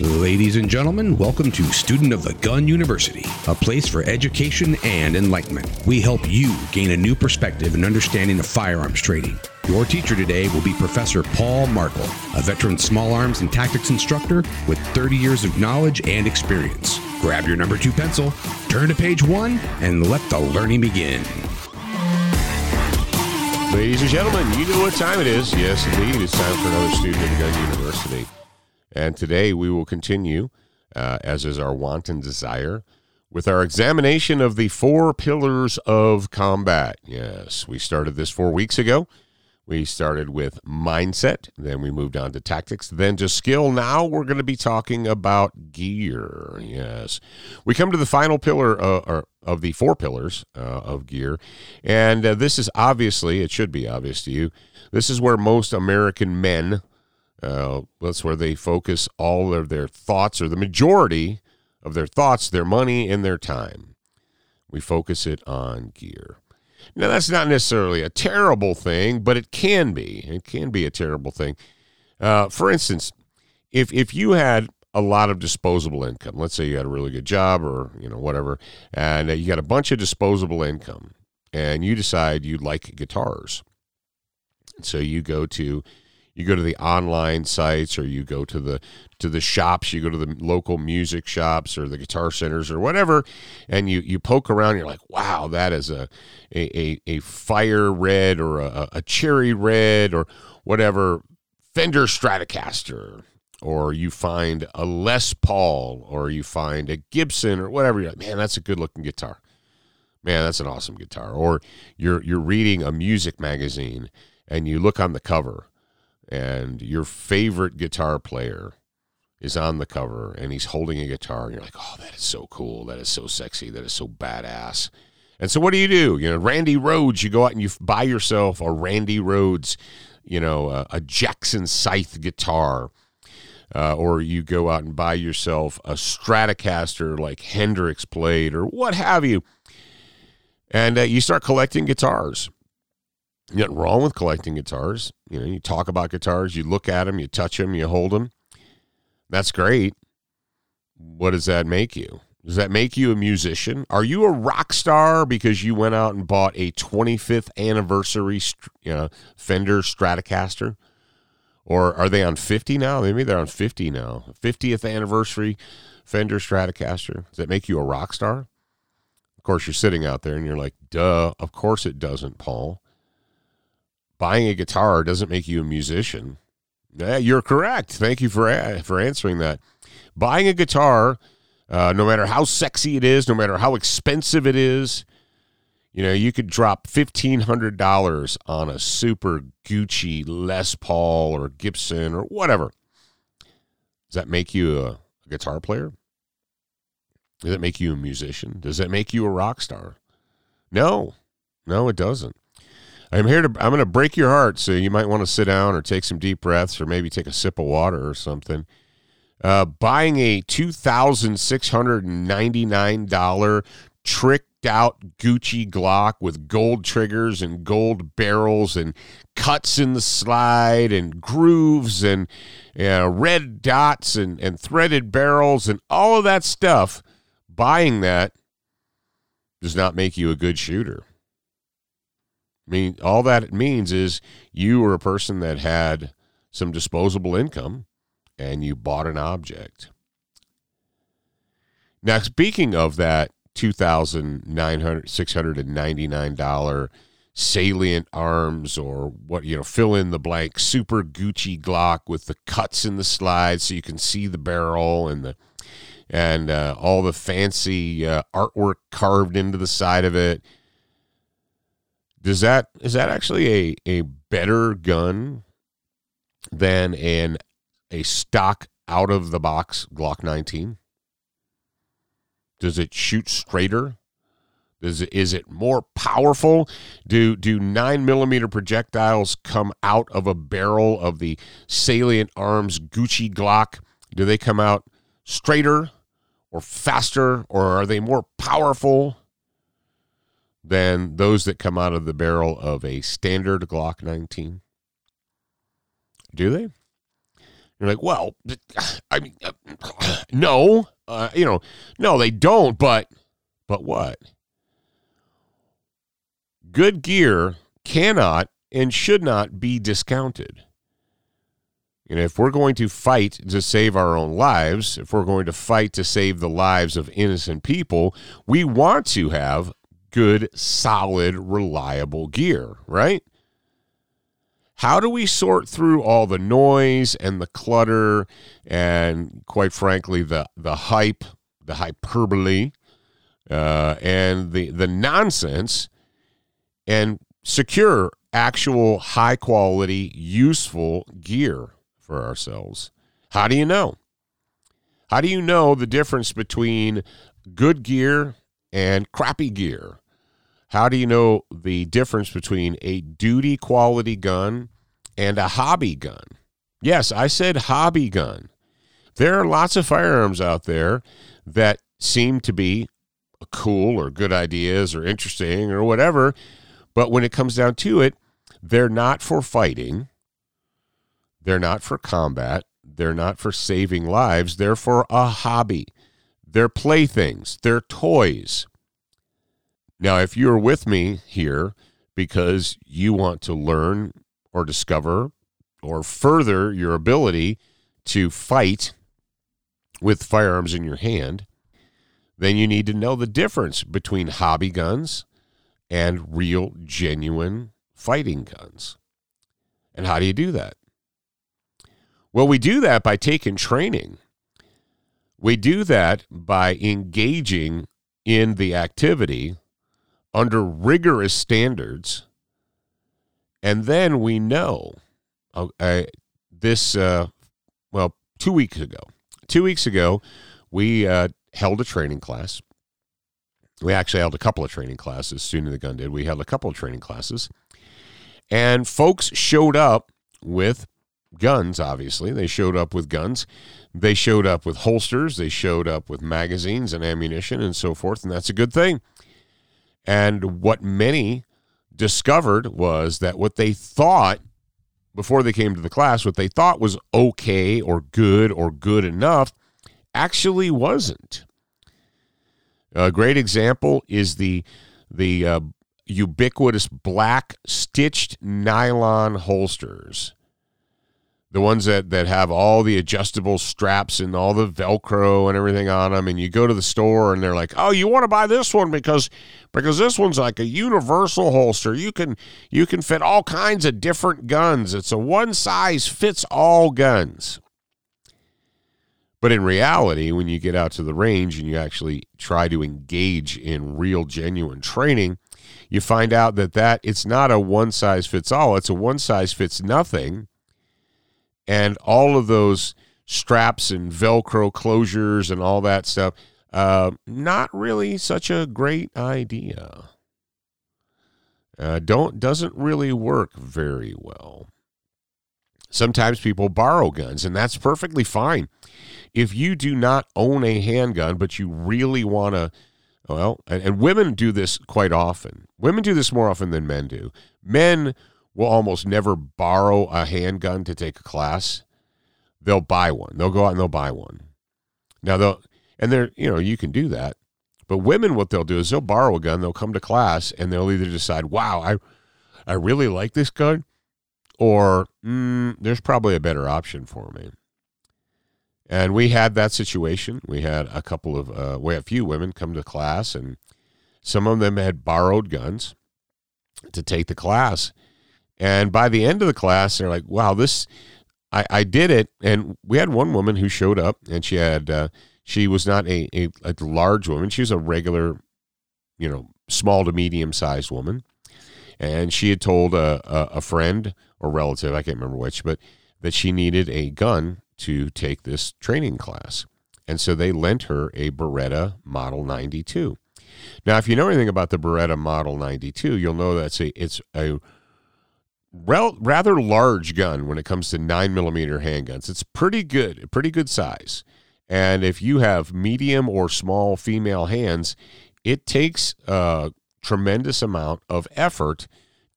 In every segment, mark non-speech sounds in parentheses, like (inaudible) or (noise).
Ladies and gentlemen, welcome to Student of the Gun University, a place for education and enlightenment. We help you gain a new perspective and understanding of firearms trading. Your teacher today will be Professor Paul Markel, a veteran small arms and tactics instructor with 30 years of knowledge and experience. Grab your number two pencil, turn to page one, and let the learning begin. Ladies and gentlemen, you know what time it is. Yes, indeed, it's time for another student of the Gun University. And today we will continue, uh, as is our wanton desire, with our examination of the four pillars of combat. Yes, we started this four weeks ago. We started with mindset, then we moved on to tactics, then to skill. Now we're going to be talking about gear. Yes. We come to the final pillar uh, of the four pillars uh, of gear. And uh, this is obviously, it should be obvious to you, this is where most American men, uh, that's where they focus all of their thoughts, or the majority of their thoughts, their money, and their time. We focus it on gear. Now, that's not necessarily a terrible thing, but it can be. It can be a terrible thing. Uh, for instance, if if you had a lot of disposable income, let's say you had a really good job or you know whatever, and you got a bunch of disposable income, and you decide you like guitars, so you go to you go to the online sites or you go to the to the shops. You go to the local music shops or the guitar centers or whatever and you you poke around. You're like wow that is a a, a, fire red or a, a cherry red or whatever fender stratocaster. Or you find a les paul or you find a gibson or whatever. You're like man that's a good looking guitar. Man that's an awesome guitar. Or you're you're reading a music magazine and you look on the cover and your favorite guitar player is on the cover and he's holding a guitar and you're like, "Oh, that is so cool. That is so sexy. That is so badass." And so what do you do? You know, Randy Rhoads, you go out and you buy yourself a Randy Rhoads, you know, a, a Jackson Scythe guitar. Uh, or you go out and buy yourself a Stratocaster like Hendrix played or what have you. And uh, you start collecting guitars. Nothing wrong with collecting guitars. You know, you talk about guitars, you look at them, you touch them, you hold them. That's great. What does that make you? Does that make you a musician? Are you a rock star because you went out and bought a 25th anniversary you know, Fender Stratocaster? Or are they on 50 now? Maybe they're on 50 now. 50th anniversary Fender Stratocaster. Does that make you a rock star? Of course, you're sitting out there and you're like, duh, of course it doesn't, Paul buying a guitar doesn't make you a musician. Yeah, you're correct. Thank you for for answering that. Buying a guitar, uh, no matter how sexy it is, no matter how expensive it is, you know, you could drop fifteen hundred dollars on a super Gucci Les Paul or Gibson or whatever. Does that make you a, a guitar player? Does that make you a musician? Does that make you a rock star? No, no, it doesn't. I'm here to I'm going to break your heart, so you might want to sit down or take some deep breaths or maybe take a sip of water or something. Uh, buying a two thousand six hundred and ninety nine dollar tricked out Gucci Glock with gold triggers and gold barrels and cuts in the slide and grooves and uh, red dots and, and threaded barrels and all of that stuff. Buying that does not make you a good shooter. I mean, all that it means is you were a person that had some disposable income and you bought an object. Now, speaking of that $2,699 salient arms or what, you know, fill in the blank super Gucci Glock with the cuts in the slide so you can see the barrel and the and uh, all the fancy uh, artwork carved into the side of it does that is that actually a a better gun than an a stock out of the box Glock 19? Does it shoot straighter? Is it, is it more powerful? Do do nine millimeter projectiles come out of a barrel of the Salient Arms Gucci Glock? Do they come out straighter or faster, or are they more powerful? Than those that come out of the barrel of a standard Glock 19? Do they? You're like, well, I mean, uh, (clears throat) no, uh, you know, no, they don't. But, but what? Good gear cannot and should not be discounted. And if we're going to fight to save our own lives, if we're going to fight to save the lives of innocent people, we want to have good, solid, reliable gear, right? How do we sort through all the noise and the clutter and, quite frankly, the, the hype, the hyperbole, uh, and the, the nonsense and secure actual high quality, useful gear for ourselves. How do you know? How do you know the difference between good gear and crappy gear? How do you know the difference between a duty quality gun and a hobby gun? Yes, I said hobby gun. There are lots of firearms out there that seem to be cool or good ideas or interesting or whatever, but when it comes down to it, they're not for fighting. They're not for combat. They're not for saving lives. They're for a hobby. They're playthings. They're toys. Now, if you're with me here because you want to learn or discover or further your ability to fight with firearms in your hand, then you need to know the difference between hobby guns and real, genuine fighting guns. And how do you do that? Well, we do that by taking training. We do that by engaging in the activity under rigorous standards. And then we know uh, this, uh, well, two weeks ago, two weeks ago, we uh, held a training class. We actually held a couple of training classes. Student of the Gun did. We held a couple of training classes. And folks showed up with guns, obviously. They showed up with guns. They showed up with holsters. They showed up with magazines and ammunition and so forth. And that's a good thing. And what many discovered was that what they thought before they came to the class, what they thought was okay or good or good enough actually wasn't. A great example is the the uh, ubiquitous black stitched nylon holsters. The ones that, that have all the adjustable straps and all the Velcro and everything on them, and you go to the store and they're like, "Oh, you want to buy this one because because this one's like a universal holster. You can you can fit all kinds of different guns. It's a one size fits all guns." But in reality, when you get out to the range and you actually try to engage in real, genuine training, you find out that that it's not a one size fits all. It's a one size fits nothing, and all of those straps and Velcro closures and all that stuff, uh, not really such a great idea. Uh, don't doesn't really work very well. Sometimes people borrow guns, and that's perfectly fine. If you do not own a handgun, but you really want to, well, and, and women do this quite often. Women do this more often than men do. Men will almost never borrow a handgun to take a class. They'll buy one. They'll go out and they'll buy one. Now they'll and they're you know you can do that, but women what they'll do is they'll borrow a gun. They'll come to class and they'll either decide, wow, I I really like this gun, or mm, there's probably a better option for me. And we had that situation. We had a couple of, uh, we had a few women come to class, and some of them had borrowed guns to take the class. And by the end of the class, they're like, wow, this, I, I did it. And we had one woman who showed up, and she had, uh, she was not a, a, a large woman. She was a regular, you know, small to medium sized woman. And she had told a, a, a friend or relative, I can't remember which, but that she needed a gun to take this training class. And so they lent her a Beretta Model 92. Now, if you know anything about the Beretta Model 92, you'll know that's a it's a rel- rather large gun when it comes to nine millimeter handguns. It's pretty good, pretty good size. And if you have medium or small female hands, it takes a tremendous amount of effort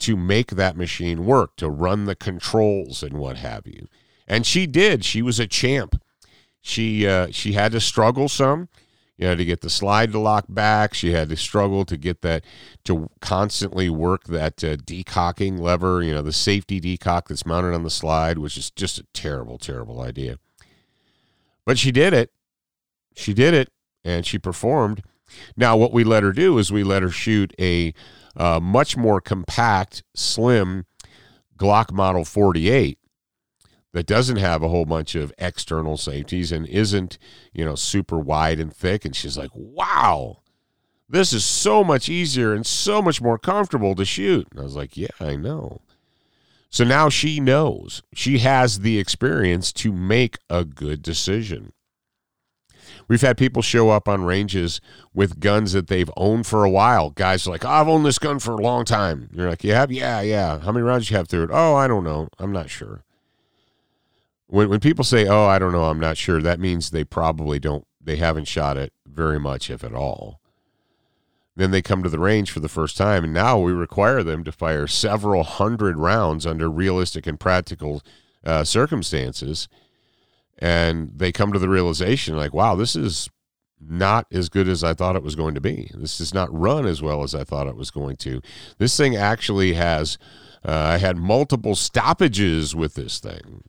to make that machine work, to run the controls and what have you. And she did. She was a champ. she uh, she had to struggle some. You know, to get the slide to lock back, she had to struggle to get that to constantly work that uh, decocking lever. You know, the safety decock that's mounted on the slide, which is just a terrible, terrible idea. But she did it. She did it, and she performed. Now, what we let her do is we let her shoot a uh, much more compact, slim Glock Model 48 that doesn't have a whole bunch of external safeties and isn't, you know, super wide and thick. And she's like, wow, this is so much easier and so much more comfortable to shoot. And I was like, yeah, I know. So now she knows. She has the experience to make a good decision. We've had people show up on ranges with guns that they've owned for a while. Guys are like, oh, I've owned this gun for a long time. You're like, you have? Yeah, yeah. How many rounds you have through it? Oh, I don't know. I'm not sure. When when people say, "Oh, I don't know, I'm not sure," that means they probably don't they haven't shot it very much if at all. Then they come to the range for the first time and now we require them to fire several hundred rounds under realistic and practical uh, circumstances. And they come to the realization like, wow, this is not as good as I thought it was going to be. This does not run as well as I thought it was going to. This thing actually has, uh, I had multiple stoppages with this thing.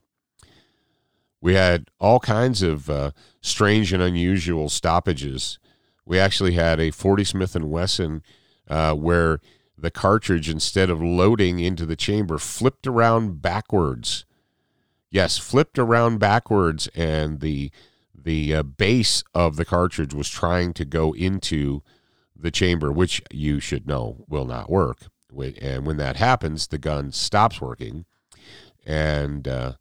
We had all kinds of uh, strange and unusual stoppages. We actually had a 40 Smith and Wesson uh, where the cartridge, instead of loading into the chamber, flipped around backwards. Yes, flipped around backwards, and the the uh, base of the cartridge was trying to go into the chamber, which you should know will not work. And when that happens, the gun stops working, and uh,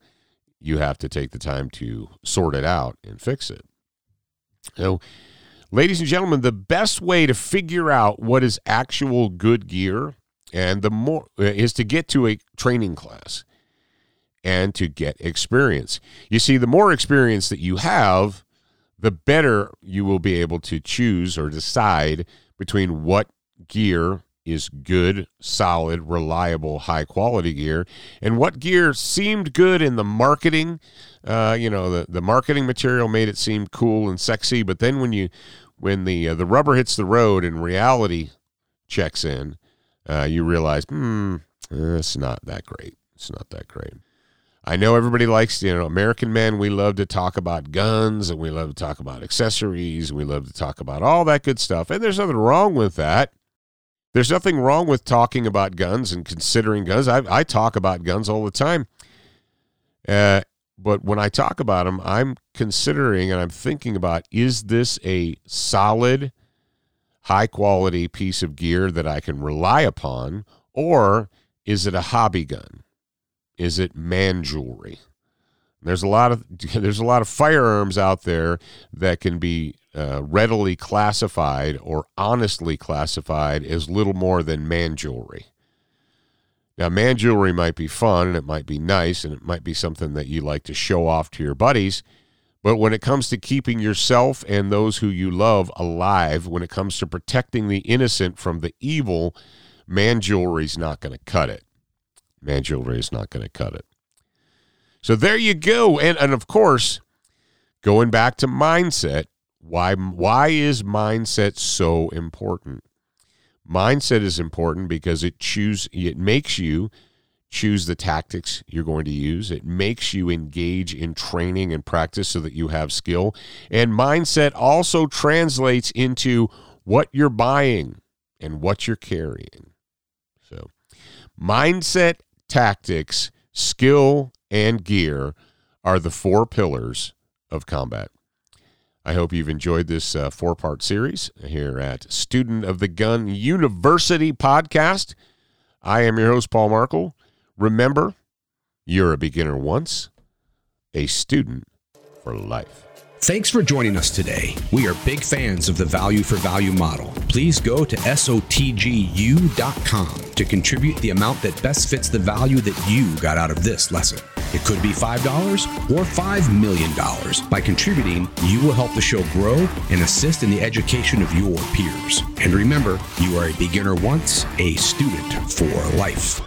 you have to take the time to sort it out and fix it. So, ladies and gentlemen, the best way to figure out what is actual good gear and the more uh, is to get to a training class and to get experience. You see, the more experience that you have, the better you will be able to choose or decide between what gear is good, solid, reliable, high quality gear. And what gear seemed good in the marketing, uh, you know, the, the marketing material made it seem cool and sexy. But then when you, when the, uh, the rubber hits the road and reality checks in, uh, you realize, hmm, it's not that great. It's not that great. I know everybody likes, you know, American men, we love to talk about guns and we love to talk about accessories and we love to talk about all that good stuff. And there's nothing wrong with that. There's nothing wrong with talking about guns and considering guns. I, I talk about guns all the time. Uh, but when I talk about them, I'm considering and I'm thinking about is this a solid, high quality piece of gear that I can rely upon, or is it a hobby gun? Is it man jewelry? There's a lot of (laughs) there's a lot of firearms out there that can be uh, readily classified or honestly classified as little more than man jewelry. Now, man jewelry might be fun and it might be nice and it might be something that you like to show off to your buddies. But when it comes to keeping yourself and those who you love alive, when it comes to protecting the innocent from the evil, man jewelry is not going to cut it. Man jewelry is not going to cut it. So there you go. And, and of course, going back to mindset, why why is mindset so important? Mindset is important because it choose it makes you choose the tactics you're going to use. It makes you engage in training and practice so that you have skill. And mindset also translates into what you're buying and what you're carrying. So, mindset, tactics, skill, and gear are the four pillars of combat. I hope you've enjoyed this uh, four part series here at Student of the Gun University podcast. I am your host, Paul Markel. Remember, you're a beginner once, a student for life. Thanks for joining us today. We are big fans of the value for value model. Please go to SOTGU.com to contribute the amount that best fits the value that you got out of this lesson. It could be $5 or $5 million. By contributing, you will help the show grow and assist in the education of your peers. And remember, you are a beginner once, a student for life.